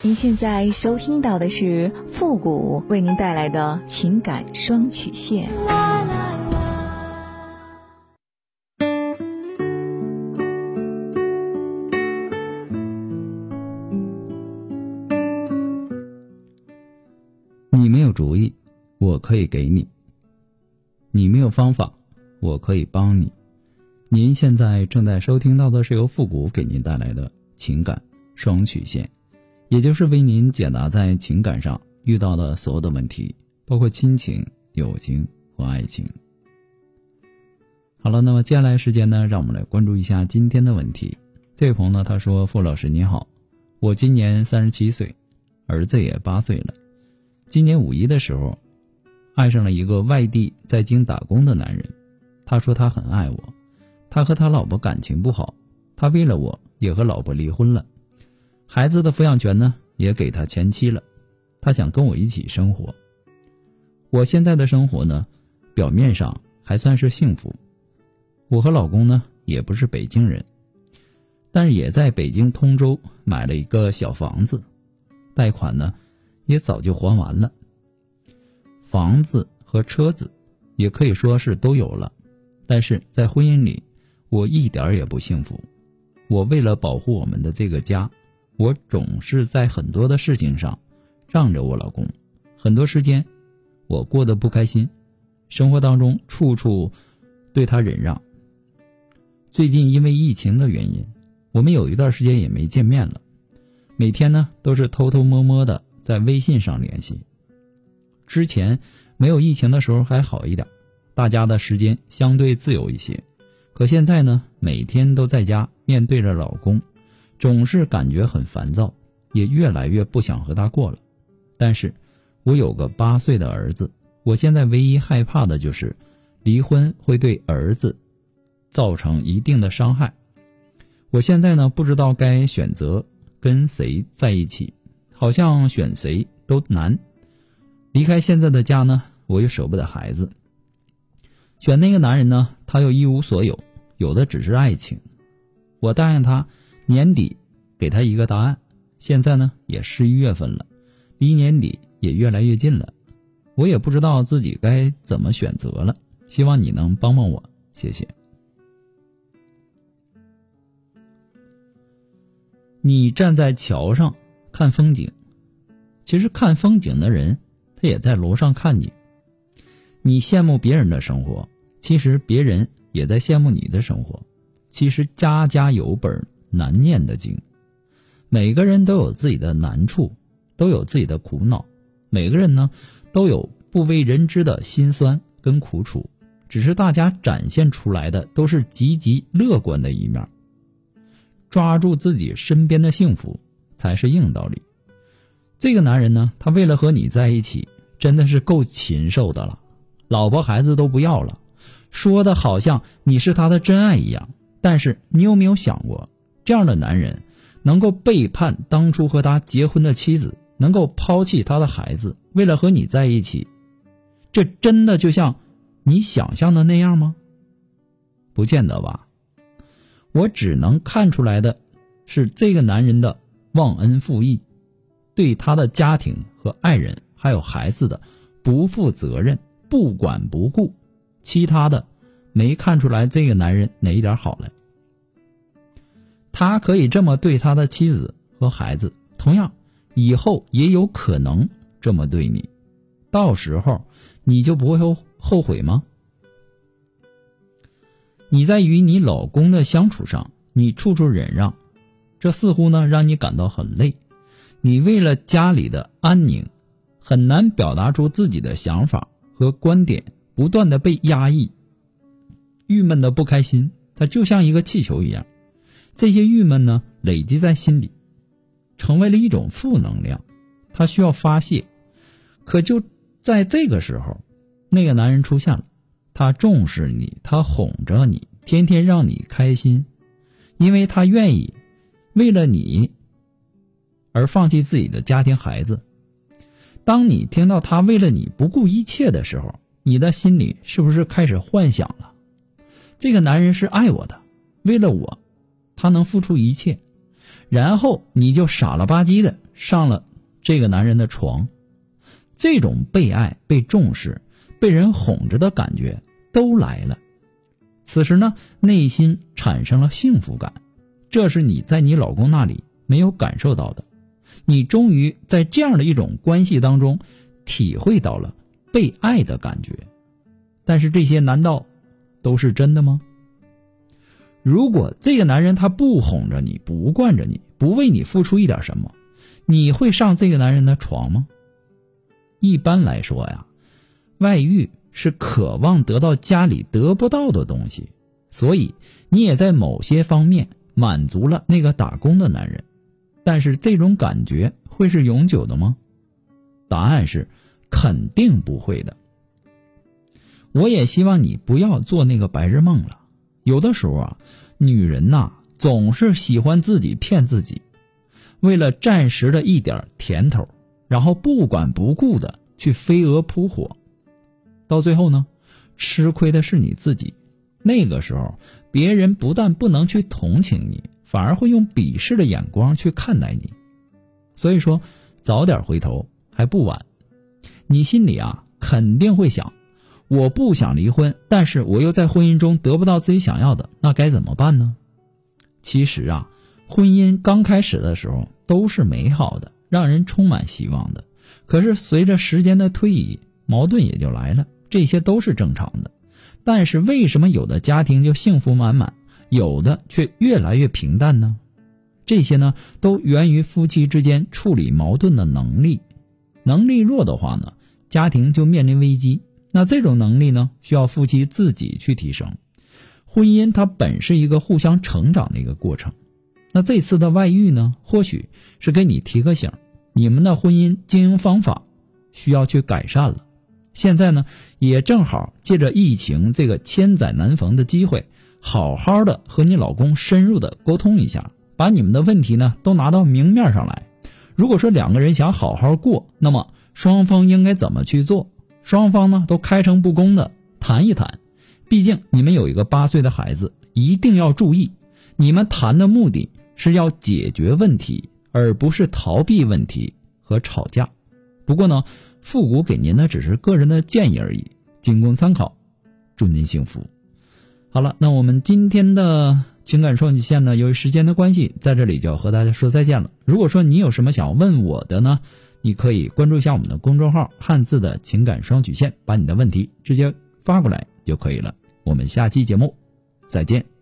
您现在收听到的是复古为您带来的情感双曲线。你没有主意，我可以给你；你没有方法，我可以帮你。您现在正在收听到的是由复古给您带来的情感双曲线，也就是为您解答在情感上遇到的所有的问题，包括亲情、友情和爱情。好了，那么接下来时间呢，让我们来关注一下今天的问题。这位朋友呢，他说：“傅老师你好，我今年三十七岁，儿子也八岁了。今年五一的时候，爱上了一个外地在京打工的男人。他说他很爱我。”他和他老婆感情不好，他为了我也和老婆离婚了，孩子的抚养权呢也给他前妻了，他想跟我一起生活。我现在的生活呢，表面上还算是幸福，我和老公呢也不是北京人，但是也在北京通州买了一个小房子，贷款呢也早就还完了，房子和车子也可以说是都有了，但是在婚姻里。我一点儿也不幸福，我为了保护我们的这个家，我总是在很多的事情上让着我老公，很多时间我过得不开心，生活当中处处对他忍让。最近因为疫情的原因，我们有一段时间也没见面了，每天呢都是偷偷摸摸的在微信上联系。之前没有疫情的时候还好一点，大家的时间相对自由一些。可现在呢，每天都在家面对着老公，总是感觉很烦躁，也越来越不想和他过了。但是，我有个八岁的儿子，我现在唯一害怕的就是离婚会对儿子造成一定的伤害。我现在呢，不知道该选择跟谁在一起，好像选谁都难。离开现在的家呢，我又舍不得孩子。选那个男人呢，他又一无所有。有的只是爱情，我答应他年底给他一个答案。现在呢也十一月份了，离年底也越来越近了，我也不知道自己该怎么选择了。希望你能帮帮我，谢谢。你站在桥上看风景，其实看风景的人他也在楼上看你。你羡慕别人的生活，其实别人。也在羡慕你的生活。其实家家有本难念的经，每个人都有自己的难处，都有自己的苦恼。每个人呢，都有不为人知的辛酸跟苦楚。只是大家展现出来的都是积极乐观的一面。抓住自己身边的幸福才是硬道理。这个男人呢，他为了和你在一起，真的是够禽兽的了，老婆孩子都不要了。说的好像你是他的真爱一样，但是你有没有想过，这样的男人能够背叛当初和他结婚的妻子，能够抛弃他的孩子，为了和你在一起，这真的就像你想象的那样吗？不见得吧。我只能看出来的是这个男人的忘恩负义，对他的家庭和爱人还有孩子的不负责任、不管不顾。其他的，没看出来这个男人哪一点好来。他可以这么对他的妻子和孩子，同样，以后也有可能这么对你。到时候，你就不会后后悔吗？你在与你老公的相处上，你处处忍让，这似乎呢让你感到很累。你为了家里的安宁，很难表达出自己的想法和观点。不断的被压抑，郁闷的不开心，它就像一个气球一样，这些郁闷呢累积在心里，成为了一种负能量，他需要发泄。可就在这个时候，那个男人出现了，他重视你，他哄着你，天天让你开心，因为他愿意为了你而放弃自己的家庭孩子。当你听到他为了你不顾一切的时候，你的心里是不是开始幻想了？这个男人是爱我的，为了我，他能付出一切，然后你就傻了吧唧的上了这个男人的床，这种被爱、被重视、被人哄着的感觉都来了。此时呢，内心产生了幸福感，这是你在你老公那里没有感受到的。你终于在这样的一种关系当中，体会到了被爱的感觉。但是这些难道都是真的吗？如果这个男人他不哄着你，不惯着你，不为你付出一点什么，你会上这个男人的床吗？一般来说呀，外遇是渴望得到家里得不到的东西，所以你也在某些方面满足了那个打工的男人。但是这种感觉会是永久的吗？答案是肯定不会的。我也希望你不要做那个白日梦了。有的时候啊，女人呐总是喜欢自己骗自己，为了暂时的一点甜头，然后不管不顾的去飞蛾扑火，到最后呢，吃亏的是你自己。那个时候，别人不但不能去同情你。反而会用鄙视的眼光去看待你，所以说早点回头还不晚。你心里啊肯定会想，我不想离婚，但是我又在婚姻中得不到自己想要的，那该怎么办呢？其实啊，婚姻刚开始的时候都是美好的，让人充满希望的。可是随着时间的推移，矛盾也就来了，这些都是正常的。但是为什么有的家庭就幸福满满？有的却越来越平淡呢，这些呢都源于夫妻之间处理矛盾的能力。能力弱的话呢，家庭就面临危机。那这种能力呢，需要夫妻自己去提升。婚姻它本是一个互相成长的一个过程。那这次的外遇呢，或许是给你提个醒，你们的婚姻经营方法需要去改善了。现在呢，也正好借着疫情这个千载难逢的机会。好好的和你老公深入的沟通一下，把你们的问题呢都拿到明面上来。如果说两个人想好好过，那么双方应该怎么去做？双方呢都开诚布公的谈一谈。毕竟你们有一个八岁的孩子，一定要注意，你们谈的目的是要解决问题，而不是逃避问题和吵架。不过呢，复古给您的只是个人的建议而已，仅供参考。祝您幸福。好了，那我们今天的情感双曲线呢，由于时间的关系，在这里就要和大家说再见了。如果说你有什么想问我的呢，你可以关注一下我们的公众号“汉字的情感双曲线”，把你的问题直接发过来就可以了。我们下期节目再见。